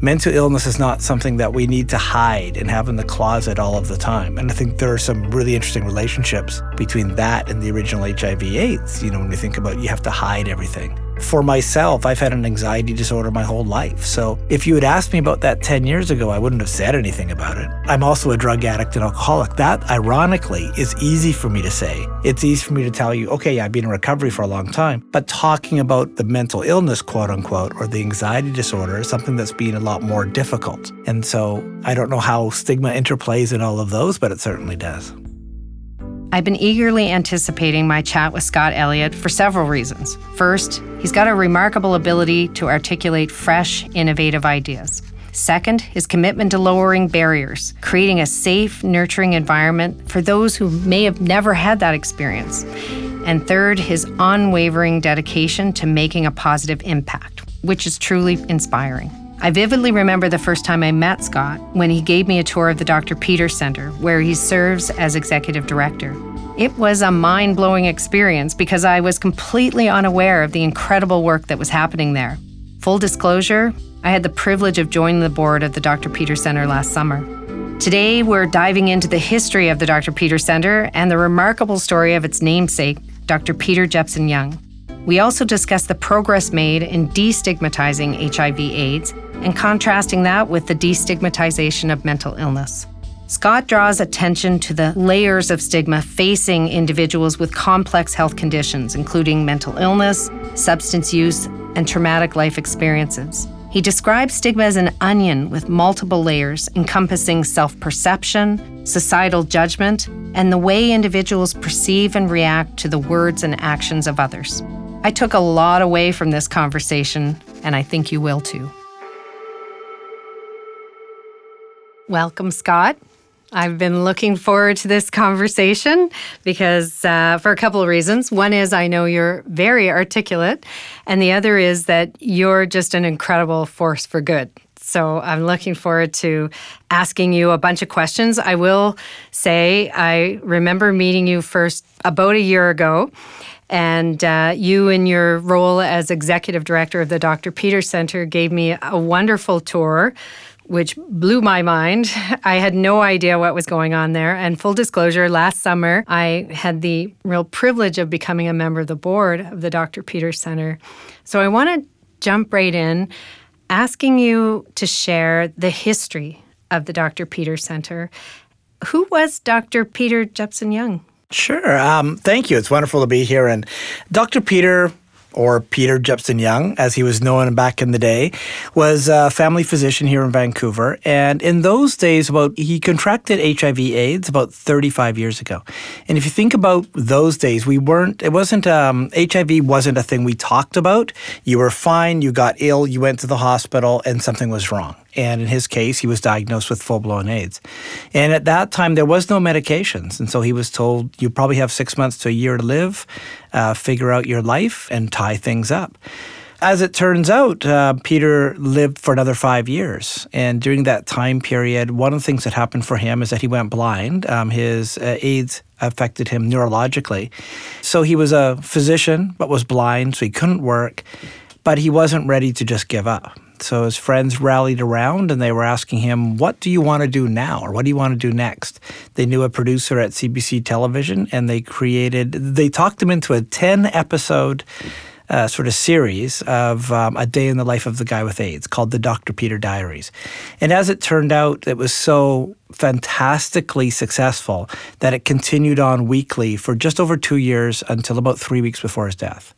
mental illness is not something that we need to hide and have in the closet all of the time. And I think there are some really interesting relationships between that and the original HIV AIDS. You know, when you think about you have to hide everything. For myself, I've had an anxiety disorder my whole life. So if you had asked me about that 10 years ago, I wouldn't have said anything about it. I'm also a drug addict and alcoholic. That, ironically, is easy for me to say. It's easy for me to tell you, okay, yeah, I've been in recovery for a long time. But talking about the mental illness, quote unquote, or the anxiety disorder is something that's been a lot more difficult. And so I don't know how stigma interplays in all of those, but it certainly does. I've been eagerly anticipating my chat with Scott Elliott for several reasons. First, he's got a remarkable ability to articulate fresh, innovative ideas. Second, his commitment to lowering barriers, creating a safe, nurturing environment for those who may have never had that experience. And third, his unwavering dedication to making a positive impact, which is truly inspiring. I vividly remember the first time I met Scott when he gave me a tour of the Dr. Peter Center, where he serves as executive director. It was a mind blowing experience because I was completely unaware of the incredible work that was happening there. Full disclosure, I had the privilege of joining the board of the Dr. Peter Center last summer. Today, we're diving into the history of the Dr. Peter Center and the remarkable story of its namesake, Dr. Peter Jepson Young. We also discuss the progress made in destigmatizing HIV/AIDS and contrasting that with the destigmatization of mental illness. Scott draws attention to the layers of stigma facing individuals with complex health conditions, including mental illness, substance use, and traumatic life experiences. He describes stigma as an onion with multiple layers encompassing self perception, societal judgment, and the way individuals perceive and react to the words and actions of others. I took a lot away from this conversation, and I think you will too. Welcome, Scott. I've been looking forward to this conversation because, uh, for a couple of reasons. One is I know you're very articulate, and the other is that you're just an incredible force for good. So I'm looking forward to asking you a bunch of questions. I will say I remember meeting you first about a year ago. And uh, you, in your role as executive director of the Dr. Peter Center, gave me a wonderful tour which blew my mind. I had no idea what was going on there. And full disclosure, last summer, I had the real privilege of becoming a member of the board of the Dr. Peter Center. So I want to jump right in, asking you to share the history of the Dr. Peter Center. Who was Dr. Peter Jepson Young? Sure. Um, thank you. It's wonderful to be here. And Dr. Peter or Peter Jepson Young, as he was known back in the day, was a family physician here in Vancouver. And in those days, about he contracted HIV/AIDS about 35 years ago. And if you think about those days, we weren't. It wasn't. Um, HIV wasn't a thing we talked about. You were fine. You got ill. You went to the hospital, and something was wrong. And in his case, he was diagnosed with full blown AIDS. And at that time, there was no medications. And so he was told, you probably have six months to a year to live, uh, figure out your life, and tie things up. As it turns out, uh, Peter lived for another five years. And during that time period, one of the things that happened for him is that he went blind. Um, his uh, AIDS affected him neurologically. So he was a physician, but was blind, so he couldn't work. But he wasn't ready to just give up. So his friends rallied around and they were asking him, What do you want to do now? Or what do you want to do next? They knew a producer at CBC television and they created, they talked him into a 10 episode uh, sort of series of um, a day in the life of the guy with AIDS called the Dr. Peter Diaries. And as it turned out, it was so fantastically successful that it continued on weekly for just over two years until about three weeks before his death.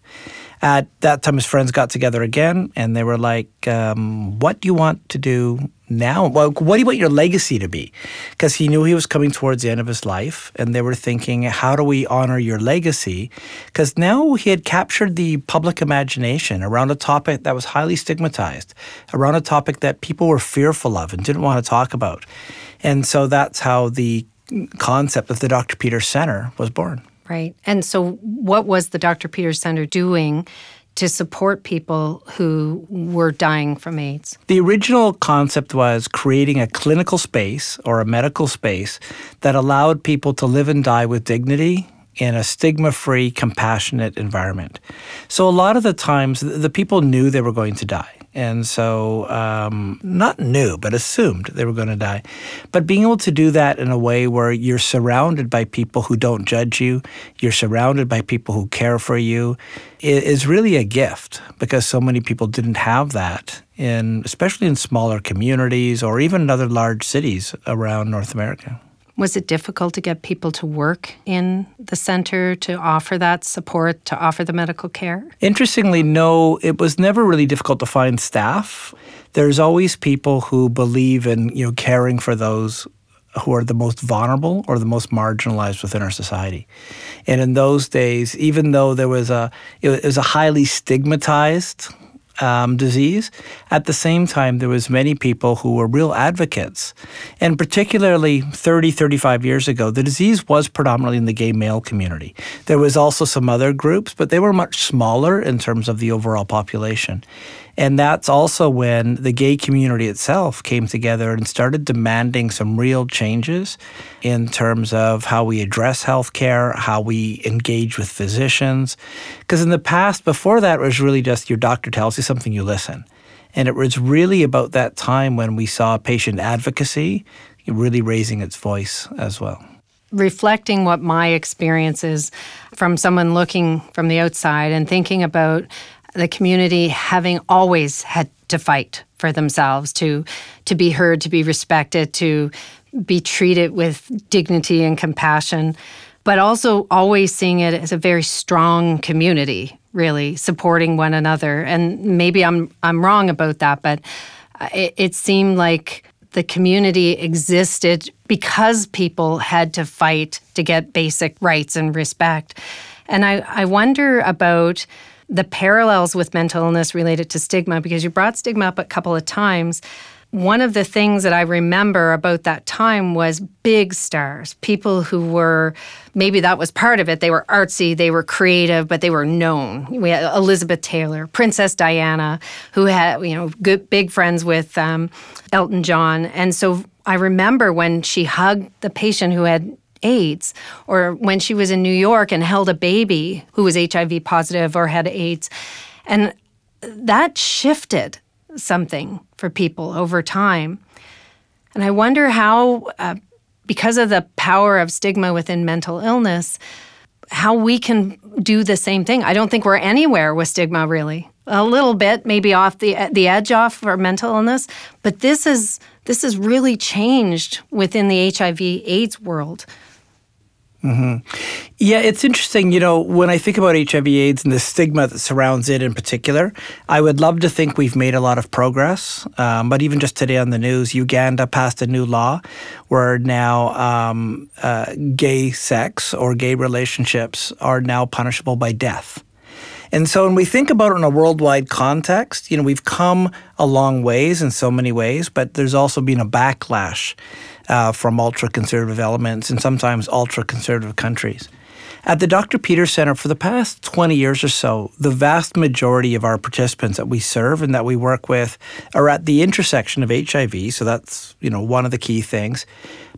At that time, his friends got together again and they were like, um, What do you want to do now? What do you want your legacy to be? Because he knew he was coming towards the end of his life and they were thinking, How do we honor your legacy? Because now he had captured the public imagination around a topic that was highly stigmatized, around a topic that people were fearful of and didn't want to talk about. And so that's how the concept of the Dr. Peter Center was born. Right. And so, what was the Dr. Peters Center doing to support people who were dying from AIDS? The original concept was creating a clinical space or a medical space that allowed people to live and die with dignity in a stigma free, compassionate environment. So, a lot of the times, the people knew they were going to die. And so, um, not knew, but assumed they were going to die. But being able to do that in a way where you're surrounded by people who don't judge you, you're surrounded by people who care for you, is really a gift because so many people didn't have that in, especially in smaller communities or even in other large cities around North America. Was it difficult to get people to work in the center to offer that support, to offer the medical care? Interestingly, no, it was never really difficult to find staff. There's always people who believe in, you know, caring for those who are the most vulnerable or the most marginalized within our society. And in those days, even though there was a it was a highly stigmatized um, disease. At the same time, there was many people who were real advocates. And particularly 30, 35 years ago, the disease was predominantly in the gay male community. There was also some other groups, but they were much smaller in terms of the overall population. And that's also when the gay community itself came together and started demanding some real changes in terms of how we address healthcare, how we engage with physicians. Because in the past, before that, it was really just your doctor tells you something, you listen. And it was really about that time when we saw patient advocacy really raising its voice as well reflecting what my experience is from someone looking from the outside and thinking about the community having always had to fight for themselves to to be heard, to be respected, to be treated with dignity and compassion, but also always seeing it as a very strong community, really supporting one another. And maybe I'm I'm wrong about that, but uh, it, it seemed like the community existed because people had to fight to get basic rights and respect. And I, I wonder about the parallels with mental illness related to stigma because you brought stigma up a couple of times. One of the things that I remember about that time was big stars, people who were maybe that was part of it. They were artsy, they were creative, but they were known. We had Elizabeth Taylor, Princess Diana, who had you know good big friends with um, Elton John, and so I remember when she hugged the patient who had AIDS, or when she was in New York and held a baby who was HIV positive or had AIDS. And that shifted something for people over time. And I wonder how, uh, because of the power of stigma within mental illness, how we can do the same thing. I don't think we're anywhere with stigma really. A little bit, maybe off the the edge off for mental illness, but this is this has really changed within the HIV/AIDS world. Mm-hmm. Yeah, it's interesting. You know, when I think about HIV/AIDS and the stigma that surrounds it in particular, I would love to think we've made a lot of progress. Um, but even just today on the news, Uganda passed a new law where now um, uh, gay sex or gay relationships are now punishable by death. And so when we think about it in a worldwide context, you know, we've come a long ways in so many ways, but there's also been a backlash uh, from ultra conservative elements and sometimes ultra conservative countries. At the Dr. Peter Center, for the past 20 years or so, the vast majority of our participants that we serve and that we work with are at the intersection of HIV, so that's you know one of the key things.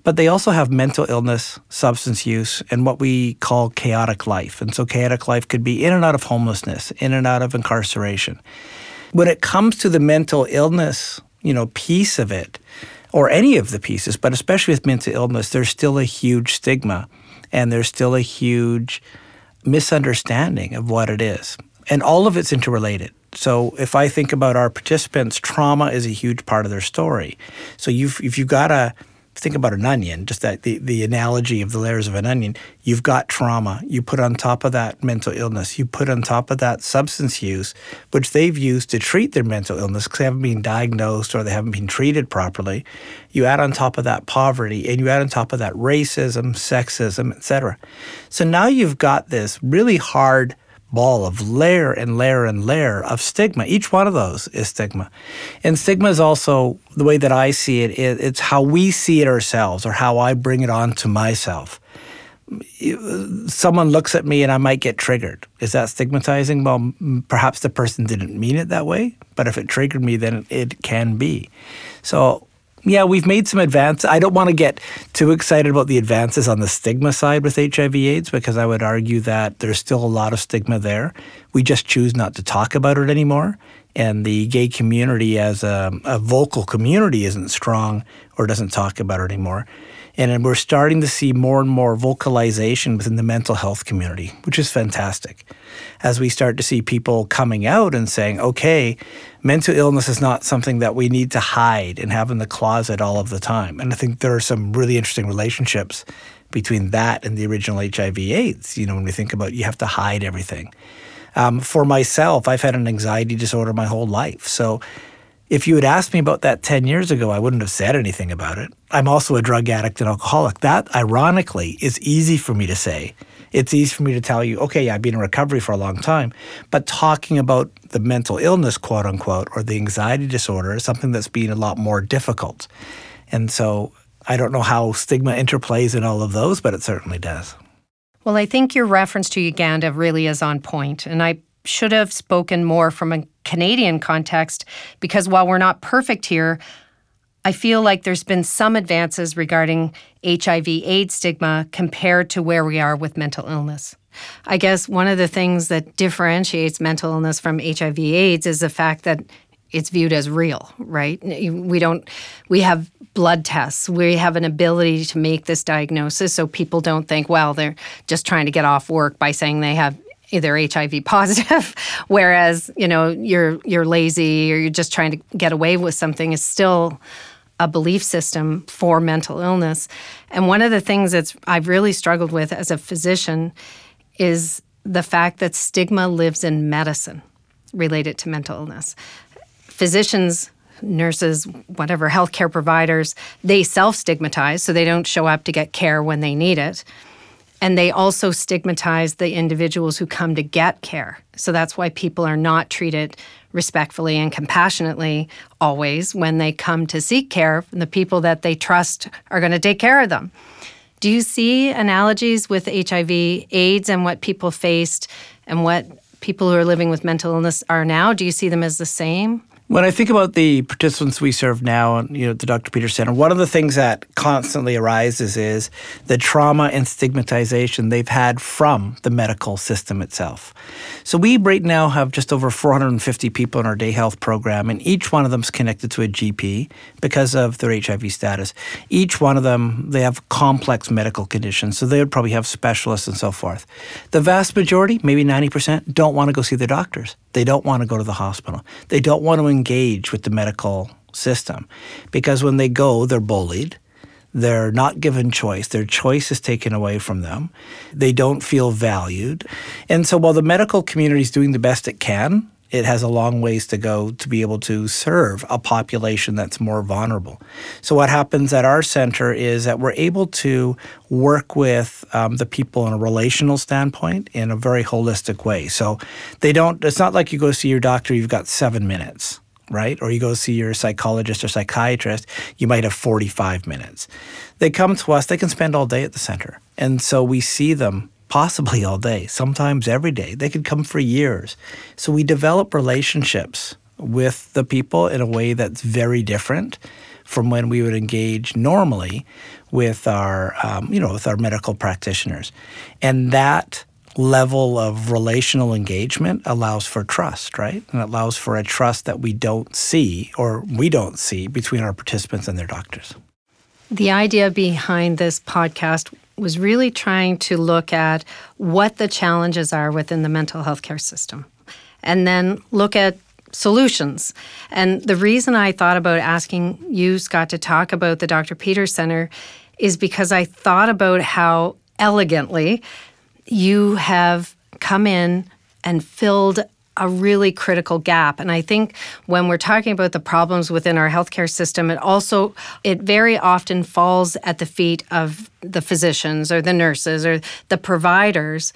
But they also have mental illness, substance use, and what we call chaotic life. And so chaotic life could be in and out of homelessness, in and out of incarceration. When it comes to the mental illness, you know, piece of it, or any of the pieces, but especially with mental illness, there's still a huge stigma and there's still a huge misunderstanding of what it is. And all of it's interrelated. So if I think about our participants, trauma is a huge part of their story. So you've, if you've got a think about an onion, just that the, the analogy of the layers of an onion, you've got trauma. You put on top of that mental illness. You put on top of that substance use, which they've used to treat their mental illness because they haven't been diagnosed or they haven't been treated properly. You add on top of that poverty and you add on top of that racism, sexism, etc. So now you've got this really hard ball of layer and layer and layer of stigma. Each one of those is stigma. And stigma is also the way that I see it, it's how we see it ourselves or how I bring it on to myself. Someone looks at me and I might get triggered. Is that stigmatizing? Well, perhaps the person didn't mean it that way, but if it triggered me, then it can be. So yeah, we've made some advances. I don't want to get too excited about the advances on the stigma side with HIV/AIDS because I would argue that there's still a lot of stigma there. We just choose not to talk about it anymore. And the gay community, as a, a vocal community, isn't strong or doesn't talk about it anymore. And we're starting to see more and more vocalization within the mental health community, which is fantastic. As we start to see people coming out and saying, okay, mental illness is not something that we need to hide and have in the closet all of the time. And I think there are some really interesting relationships between that and the original HIV AIDS. You know, when we think about you have to hide everything. Um, for myself, I've had an anxiety disorder my whole life. So if you had asked me about that 10 years ago, I wouldn't have said anything about it. I'm also a drug addict and alcoholic. That, ironically, is easy for me to say. It's easy for me to tell you, okay, yeah, I've been in recovery for a long time. But talking about the mental illness, quote unquote, or the anxiety disorder is something that's been a lot more difficult. And so I don't know how stigma interplays in all of those, but it certainly does. Well, I think your reference to Uganda really is on point, and I should have spoken more from a Canadian context because while we're not perfect here, I feel like there's been some advances regarding HIV AIDS stigma compared to where we are with mental illness. I guess one of the things that differentiates mental illness from HIV AIDS is the fact that it's viewed as real, right? We don't we have blood tests. We have an ability to make this diagnosis so people don't think, well, they're just trying to get off work by saying they have either HIV positive, whereas you know you're you're lazy or you're just trying to get away with something is still a belief system for mental illness. And one of the things that's I've really struggled with as a physician is the fact that stigma lives in medicine related to mental illness. Physicians nurses, whatever healthcare providers, they self stigmatize, so they don't show up to get care when they need it. And they also stigmatize the individuals who come to get care. So that's why people are not treated respectfully and compassionately always when they come to seek care. And the people that they trust are going to take care of them. Do you see analogies with HIV, AIDS, and what people faced and what people who are living with mental illness are now? Do you see them as the same? When I think about the participants we serve now, you know, the Dr. Peter Center, one of the things that constantly arises is the trauma and stigmatization they've had from the medical system itself. So we right now have just over 450 people in our day health program, and each one of them is connected to a GP because of their HIV status. Each one of them, they have complex medical conditions, so they would probably have specialists and so forth. The vast majority, maybe 90%, don't want to go see their doctors. They don't want to go to the hospital. They don't want to engage with the medical system because when they go, they're bullied. They're not given choice. Their choice is taken away from them. They don't feel valued. And so while the medical community is doing the best it can, it has a long ways to go to be able to serve a population that's more vulnerable. So, what happens at our center is that we're able to work with um, the people in a relational standpoint in a very holistic way. So, they don't, it's not like you go see your doctor, you've got seven minutes right? Or you go see your psychologist or psychiatrist, you might have 45 minutes. They come to us, they can spend all day at the center. And so we see them possibly all day, sometimes every day. They could come for years. So we develop relationships with the people in a way that's very different from when we would engage normally with our, um, you know, with our medical practitioners, and that level of relational engagement allows for trust, right? And allows for a trust that we don't see or we don't see between our participants and their doctors. The idea behind this podcast was really trying to look at what the challenges are within the mental health care system and then look at solutions. And the reason I thought about asking you, Scott, to talk about the Dr. Peter Center is because I thought about how elegantly you have come in and filled a really critical gap. And i think when we're talking about the problems within our healthcare system it also it very often falls at the feet of the physicians or the nurses or the providers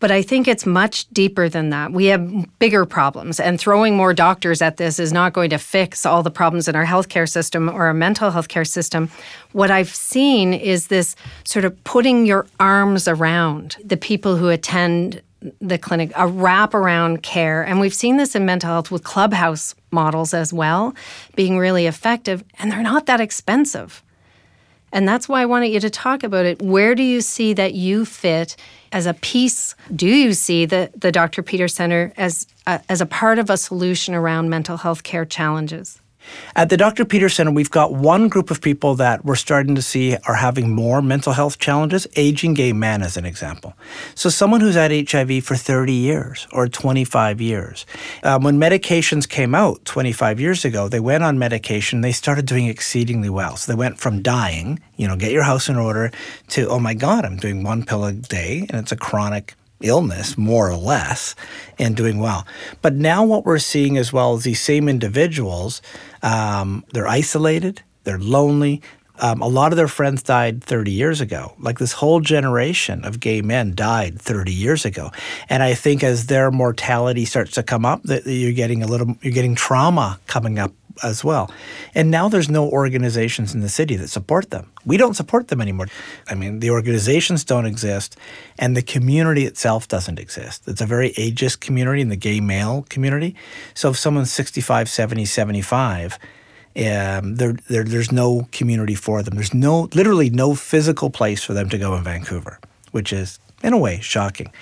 but I think it's much deeper than that. We have bigger problems, and throwing more doctors at this is not going to fix all the problems in our healthcare system or our mental health care system. What I've seen is this sort of putting your arms around the people who attend the clinic, a wraparound care. And we've seen this in mental health with clubhouse models as well, being really effective, and they're not that expensive. And that's why I wanted you to talk about it. Where do you see that you fit as a piece? Do you see the, the Dr. Peter Center as a, as a part of a solution around mental health care challenges? At the Dr. Peter Center, we've got one group of people that we're starting to see are having more mental health challenges, aging gay men as an example. So someone who's had HIV for 30 years or 25 years. Um, when medications came out 25 years ago, they went on medication, they started doing exceedingly well. So they went from dying, you know, get your house in order, to, oh my God, I'm doing one pill a day and it's a chronic illness, more or less, and doing well. But now what we're seeing as well is these same individuals, um, they're isolated, they're lonely. Um, a lot of their friends died 30 years ago. Like this whole generation of gay men died 30 years ago. And I think as their mortality starts to come up, that you're getting a little, you're getting trauma coming up as well. And now there's no organizations in the city that support them. We don't support them anymore. I mean, the organizations don't exist and the community itself doesn't exist. It's a very ageist community in the gay male community. So if someone's 65, 70, 75, um, there, there, there's no community for them. There's no, literally no physical place for them to go in Vancouver, which is, in a way, shocking.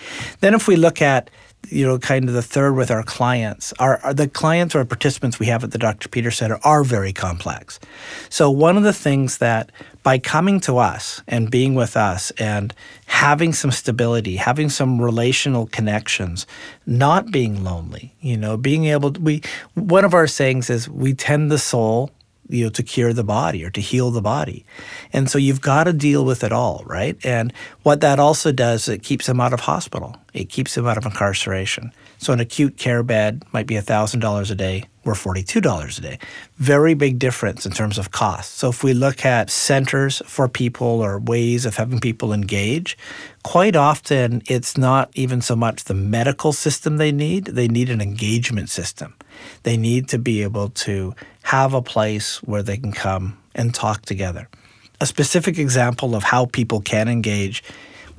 Then if we look at you know, kind of the third with our clients. Our, our, the clients or participants we have at the Dr. Peter Center are very complex. So one of the things that by coming to us and being with us and having some stability, having some relational connections, not being lonely, you know, being able to, we one of our sayings is we tend the soul you know to cure the body or to heal the body. And so you've got to deal with it all right? And what that also does it keeps them out of hospital. It keeps them out of incarceration. So an acute care bed might be $1000 a day we're $42 a day. Very big difference in terms of cost. So if we look at centers for people or ways of having people engage quite often it's not even so much the medical system they need they need an engagement system. They need to be able to have a place where they can come and talk together. A specific example of how people can engage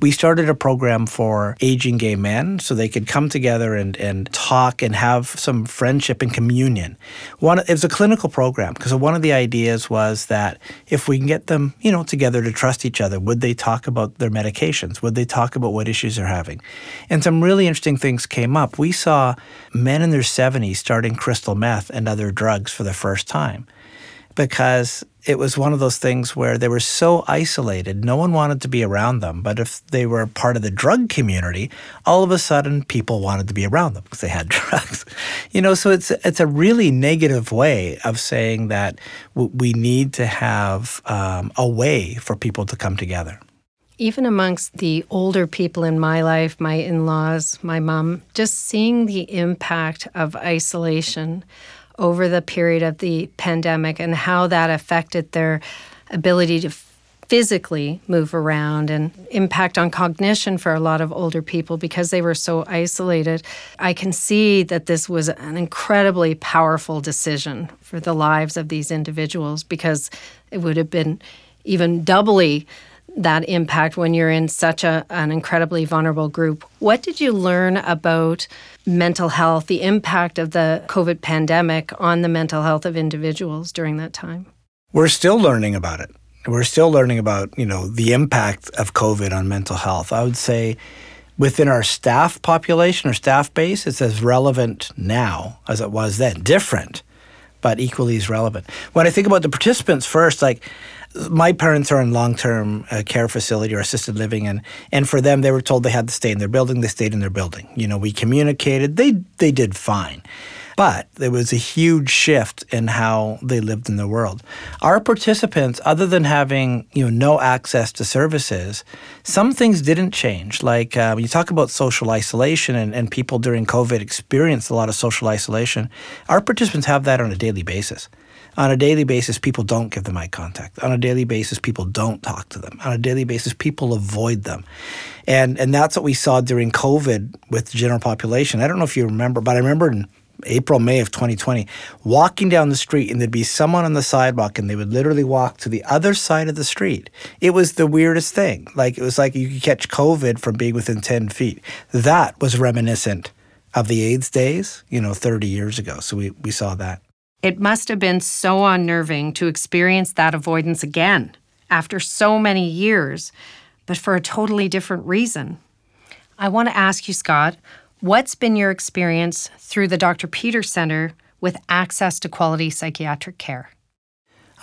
we started a program for aging gay men so they could come together and, and talk and have some friendship and communion. One, it was a clinical program because one of the ideas was that if we can get them, you know, together to trust each other, would they talk about their medications? Would they talk about what issues they're having? And some really interesting things came up. We saw men in their 70s starting crystal meth and other drugs for the first time because it was one of those things where they were so isolated, no one wanted to be around them. But if they were part of the drug community, all of a sudden people wanted to be around them because they had drugs. You know, so it's it's a really negative way of saying that we need to have um, a way for people to come together. Even amongst the older people in my life, my in laws, my mom, just seeing the impact of isolation over the period of the pandemic and how that affected their ability to physically move around and impact on cognition for a lot of older people because they were so isolated. I can see that this was an incredibly powerful decision for the lives of these individuals because it would have been even doubly that impact when you're in such a, an incredibly vulnerable group. What did you learn about mental health, the impact of the COVID pandemic on the mental health of individuals during that time? We're still learning about it. We're still learning about, you know, the impact of COVID on mental health. I would say within our staff population or staff base, it's as relevant now as it was then. Different, but equally as relevant. When I think about the participants first, like my parents are in long-term uh, care facility or assisted living and and for them they were told they had to stay in their building. They stayed in their building. You know we communicated. They they did fine. But there was a huge shift in how they lived in the world. Our participants other than having you know no access to services some things didn't change. Like uh, when you talk about social isolation and, and people during covid experienced a lot of social isolation our participants have that on a daily basis on a daily basis, people don't give them eye contact. On a daily basis, people don't talk to them. On a daily basis, people avoid them. And, and that's what we saw during COVID with the general population. I don't know if you remember, but I remember in April, May of 2020, walking down the street, and there'd be someone on the sidewalk, and they would literally walk to the other side of the street. It was the weirdest thing. Like, it was like you could catch COVID from being within 10 feet. That was reminiscent of the AIDS days, you know, 30 years ago. So we, we saw that. It must have been so unnerving to experience that avoidance again after so many years, but for a totally different reason. I want to ask you, Scott, what's been your experience through the Dr. Peter Center with access to quality psychiatric care?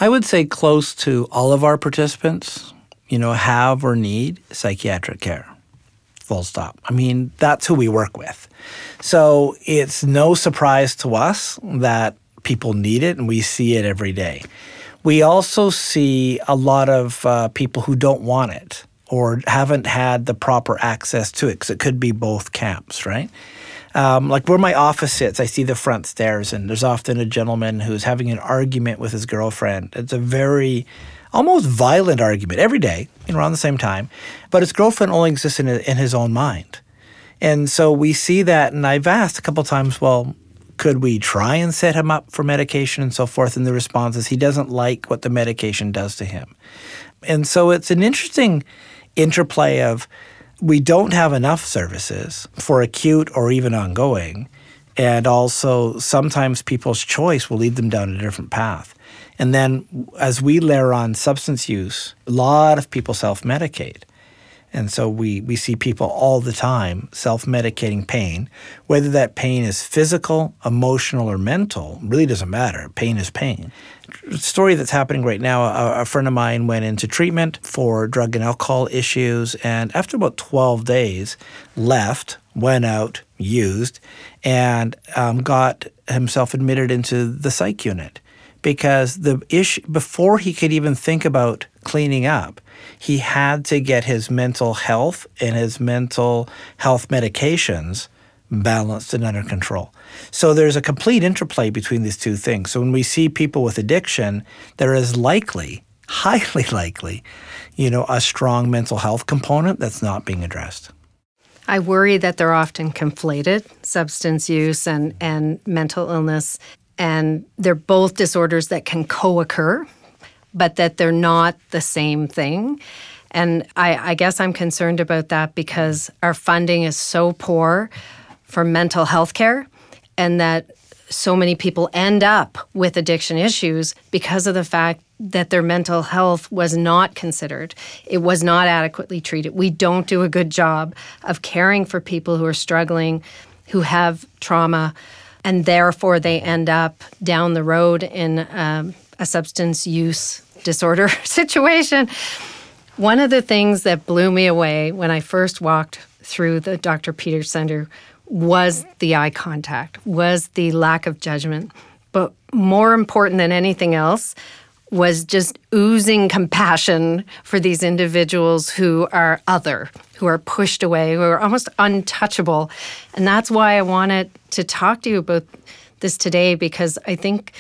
I would say close to all of our participants, you know, have or need psychiatric care. Full stop. I mean, that's who we work with. So it's no surprise to us that people need it and we see it every day. We also see a lot of uh, people who don't want it or haven't had the proper access to it because it could be both camps, right? Um, like where my office sits, I see the front stairs, and there's often a gentleman who's having an argument with his girlfriend. It's a very almost violent argument every day, around the same time, but his girlfriend only exists in, in his own mind. And so we see that, and I've asked a couple times, well, could we try and set him up for medication and so forth? And the response is he doesn't like what the medication does to him. And so it's an interesting interplay of we don't have enough services for acute or even ongoing. And also, sometimes people's choice will lead them down a different path. And then, as we layer on substance use, a lot of people self medicate. And so we, we see people all the time self medicating pain, whether that pain is physical, emotional, or mental, really doesn't matter. Pain is pain. Story that's happening right now a, a friend of mine went into treatment for drug and alcohol issues, and after about 12 days, left, went out, used, and um, got himself admitted into the psych unit because the issue before he could even think about cleaning up, he had to get his mental health and his mental health medications balanced and under control. So there's a complete interplay between these two things. So when we see people with addiction, there is likely, highly likely, you know, a strong mental health component that's not being addressed. I worry that they're often conflated, substance use and, and mental illness and they're both disorders that can co occur, but that they're not the same thing. And I, I, guess I'm concerned about that because our funding is so poor for mental health care, and that so many people end up with addiction issues because of the fact that their mental health was not considered. It was not adequately treated. We don't do a good job of caring for people who are struggling, who have trauma and therefore they end up down the road in um, a substance use disorder situation. One of the things that blew me away when I first walked through the Dr. Peter Center was the eye contact, was the lack of judgment. But more important than anything else was just oozing compassion for these individuals who are other, who are pushed away, who are almost untouchable. And that's why I wanted to talk to you about this today because I think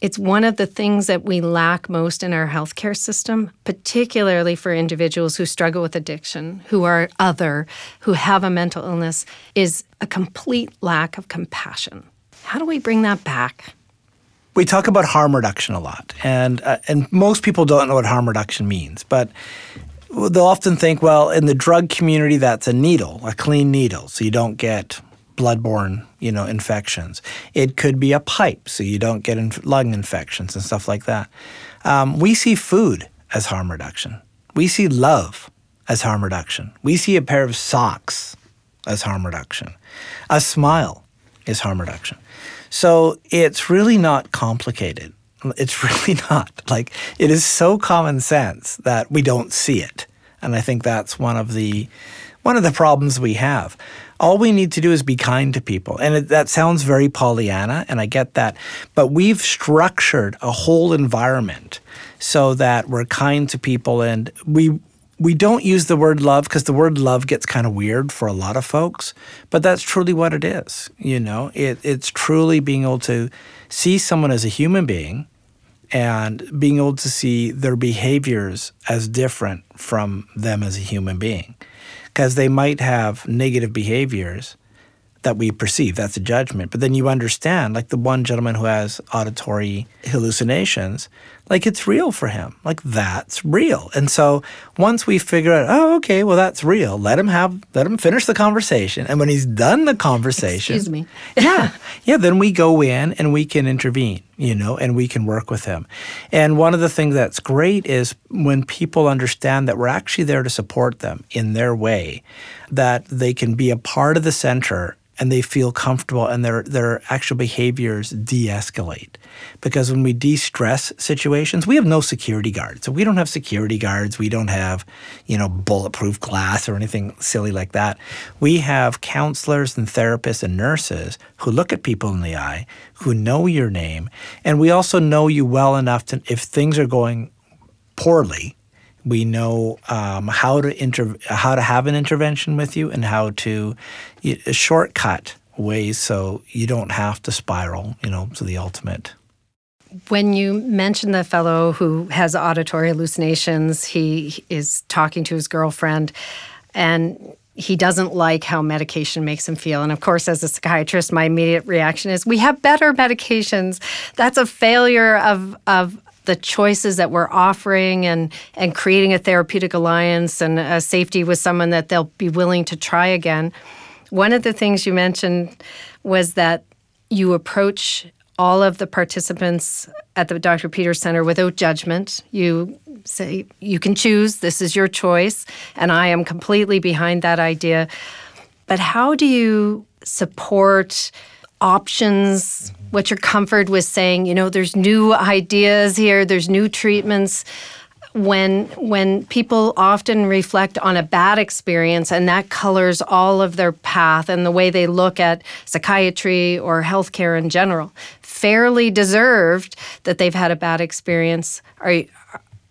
it's one of the things that we lack most in our healthcare system, particularly for individuals who struggle with addiction, who are other, who have a mental illness, is a complete lack of compassion. How do we bring that back? we talk about harm reduction a lot, and uh, and most people don't know what harm reduction means, but they'll often think, well, in the drug community, that's a needle, a clean needle, so you don't get bloodborne, you know, infections. It could be a pipe, so you don't get inf- lung infections and stuff like that. Um, we see food as harm reduction. We see love as harm reduction. We see a pair of socks as harm reduction. A smile is harm reduction. So it's really not complicated. It's really not. Like, it is so common sense that we don't see it. And I think that's one of the one of the problems we have. All we need to do is be kind to people. And it, that sounds very Pollyanna, and I get that. But we've structured a whole environment so that we're kind to people and we we don't use the word love because the word love gets kind of weird for a lot of folks, but that's truly what it is. You know, it, it's truly being able to see someone as a human being and being able to see their behaviors as different from them as a human being. Because they might have negative behaviors that we perceive. That's a judgment. But then you understand, like the one gentleman who has auditory hallucinations, like it's real for him. Like that's real. And so once we figure out, oh, okay, well that's real. Let him have, let him finish the conversation. And when he's done the conversation, excuse me, yeah, yeah, then we go in and we can intervene, you know, and we can work with him. And one of the things that's great is when people understand that we're actually there to support them in their way, that they can be a part of the center and they feel comfortable and their their actual behaviors de-escalate because when we de-stress situations we have no security guards so we don't have security guards we don't have you know bulletproof glass or anything silly like that we have counselors and therapists and nurses who look at people in the eye who know your name and we also know you well enough to if things are going poorly we know um, how to inter- how to have an intervention with you and how to uh, shortcut ways so you don't have to spiral, you know, to the ultimate. When you mentioned the fellow who has auditory hallucinations, he is talking to his girlfriend and he doesn't like how medication makes him feel. And of course, as a psychiatrist, my immediate reaction is we have better medications. That's a failure of, of the choices that we're offering and and creating a therapeutic alliance and a safety with someone that they'll be willing to try again. One of the things you mentioned was that you approach all of the participants at the Dr. Peters Center without judgment. You say you can choose, this is your choice, and I am completely behind that idea. But how do you support options, what's your comfort with saying, you know, there's new ideas here, there's new treatments when when people often reflect on a bad experience and that colors all of their path and the way they look at psychiatry or healthcare in general fairly deserved that they've had a bad experience are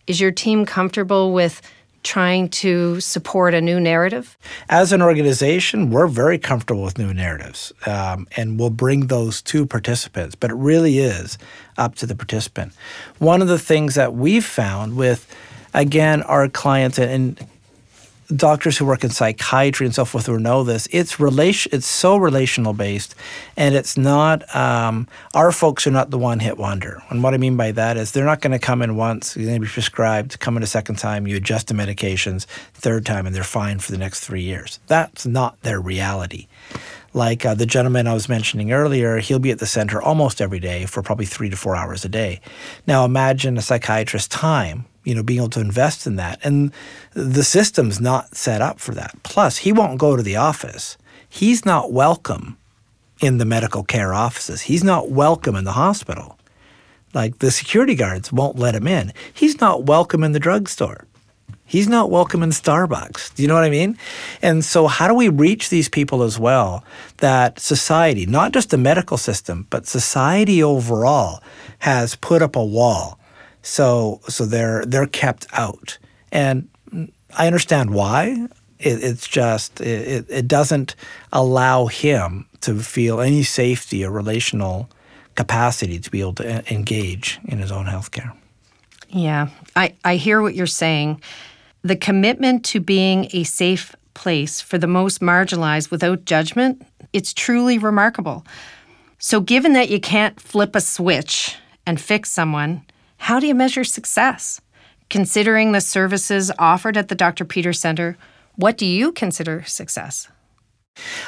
is your team comfortable with trying to support a new narrative? As an organization, we're very comfortable with new narratives um, and we'll bring those to participants, but it really is up to the participant. One of the things that we've found with, again, our clients, and doctors who work in psychiatry and so forth will know this. It's relation. It's so relational based, and it's not. Um, our folks are not the one hit wonder. And what I mean by that is they're not going to come in once. You're going to be prescribed. Come in a second time. You adjust the medications. Third time, and they're fine for the next three years. That's not their reality. Like uh, the gentleman I was mentioning earlier, he'll be at the center almost every day for probably three to four hours a day. Now imagine a psychiatrist's time you know, being able to invest in that. And the system's not set up for that. Plus, he won't go to the office. He's not welcome in the medical care offices. He's not welcome in the hospital. Like the security guards won't let him in. He's not welcome in the drugstore. He's not welcome in Starbucks. Do you know what I mean? And so, how do we reach these people as well that society, not just the medical system, but society overall, has put up a wall so so they're they're kept out, and I understand why. It, it's just it, it doesn't allow him to feel any safety or relational capacity to be able to engage in his own healthcare. Yeah, I, I hear what you're saying. The commitment to being a safe place for the most marginalized without judgment, it's truly remarkable. So, given that you can't flip a switch and fix someone, how do you measure success? Considering the services offered at the Dr. Peters Center, what do you consider success?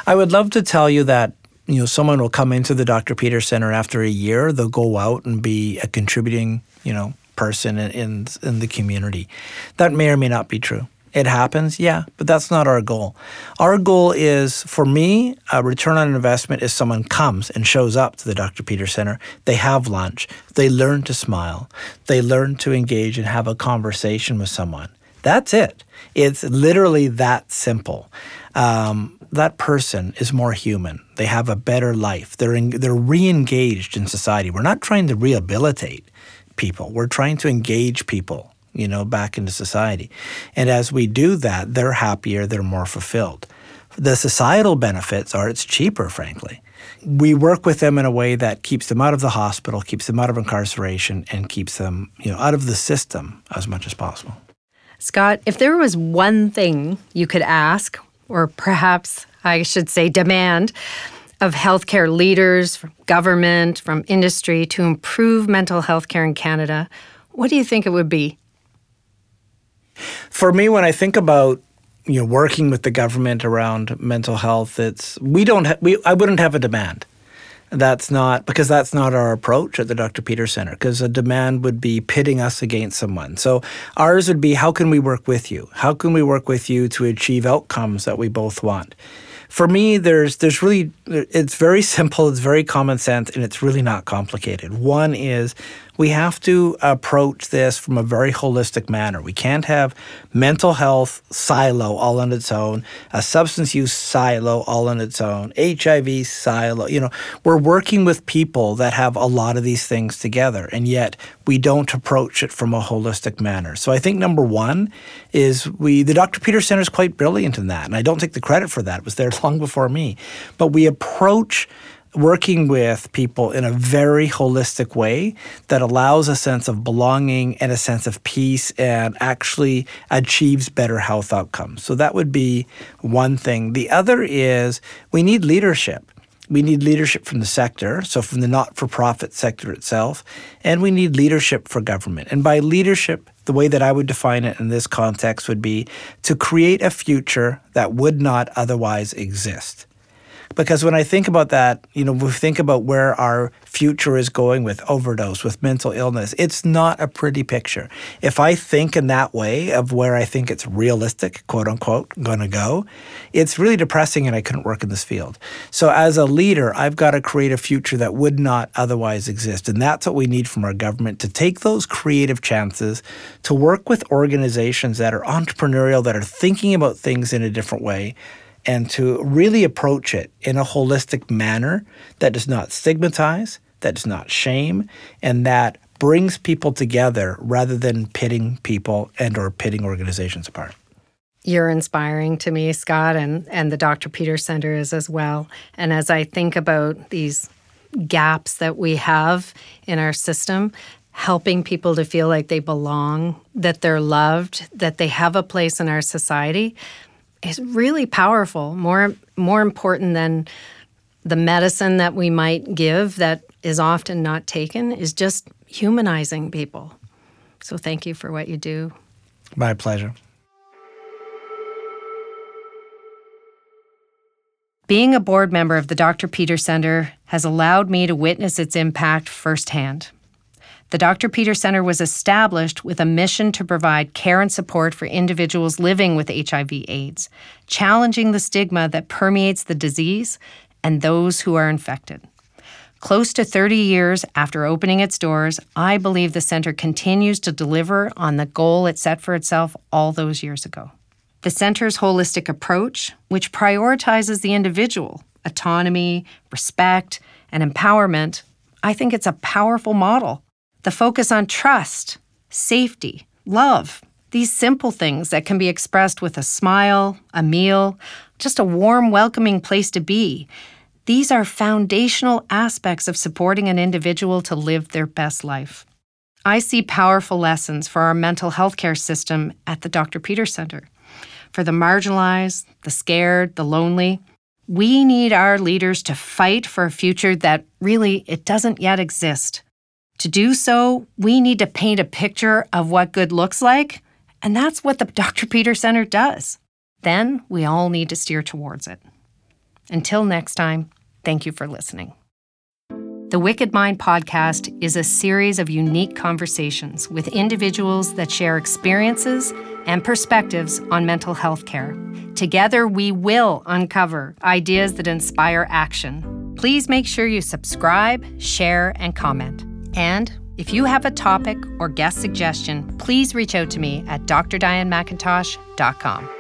I would love to tell you that you know someone will come into the Dr. Peters Center after a year, they'll go out and be a contributing, you know, person in, in, the community. That may or may not be true. It happens, yeah, but that's not our goal. Our goal is, for me, a return on investment is someone comes and shows up to the Dr. Peters Center. They have lunch. They learn to smile. They learn to engage and have a conversation with someone. That's it. It's literally that simple. Um, that person is more human. They have a better life. They're in, they're re-engaged in society. We're not trying to rehabilitate people. We're trying to engage people you know, back into society. And as we do that, they're happier, they're more fulfilled. The societal benefits are it's cheaper, frankly. We work with them in a way that keeps them out of the hospital, keeps them out of incarceration, and keeps them, you know, out of the system as much as possible. Scott, if there was one thing you could ask, or perhaps I should say demand, of healthcare leaders, from government, from industry to improve mental health care in Canada, what do you think it would be? For me, when I think about you know working with the government around mental health, it's we don't ha- we I wouldn't have a demand. That's not because that's not our approach at the Dr. Peter Center because a demand would be pitting us against someone. So ours would be how can we work with you? How can we work with you to achieve outcomes that we both want? For me, there's there's really it's very simple, it's very common sense, and it's really not complicated. One is we have to approach this from a very holistic manner. We can't have mental health silo all on its own, a substance use silo all on its own, HIV silo. You know, we're working with people that have a lot of these things together, and yet we don't approach it from a holistic manner. So I think number one is we the Dr. Peter Center is quite brilliant in that, and I don't take the credit for that. It was there long before me, but we approach working with people in a very holistic way that allows a sense of belonging and a sense of peace and actually achieves better health outcomes. So that would be one thing. The other is we need leadership. We need leadership from the sector, so from the not for profit sector itself, and we need leadership for government. And by leadership, the way that I would define it in this context would be to create a future that would not otherwise exist. Because when I think about that, you know, we think about where our future is going with overdose, with mental illness, it's not a pretty picture. If I think in that way of where I think it's realistic, quote unquote, going to go, it's really depressing and I couldn't work in this field. So as a leader, I've got to create a future that would not otherwise exist. And that's what we need from our government to take those creative chances to work with organizations that are entrepreneurial, that are thinking about things in a different way and to really approach it in a holistic manner that does not stigmatize, that does not shame, and that brings people together rather than pitting people and or pitting organizations apart. You're inspiring to me, Scott, and, and the Dr. Peter Center is as well. And as I think about these gaps that we have in our system, helping people to feel like they belong, that they're loved, that they have a place in our society, is really powerful, more more important than the medicine that we might give that is often not taken is just humanizing people. So thank you for what you do. My pleasure. Being a board member of the Dr. Peter Center has allowed me to witness its impact firsthand. The Dr. Peter Center was established with a mission to provide care and support for individuals living with HIV/AIDS, challenging the stigma that permeates the disease and those who are infected. Close to 30 years after opening its doors, I believe the center continues to deliver on the goal it set for itself all those years ago. The center's holistic approach, which prioritizes the individual, autonomy, respect, and empowerment, I think it's a powerful model the focus on trust, safety, love, these simple things that can be expressed with a smile, a meal, just a warm, welcoming place to be. These are foundational aspects of supporting an individual to live their best life. I see powerful lessons for our mental health care system at the Dr. Peter Center. For the marginalized, the scared, the lonely, we need our leaders to fight for a future that really it doesn't yet exist. To do so, we need to paint a picture of what good looks like, and that's what the Dr. Peter Center does. Then we all need to steer towards it. Until next time, thank you for listening. The Wicked Mind podcast is a series of unique conversations with individuals that share experiences and perspectives on mental health care. Together, we will uncover ideas that inspire action. Please make sure you subscribe, share, and comment. And if you have a topic or guest suggestion, please reach out to me at drdianemcintosh.com.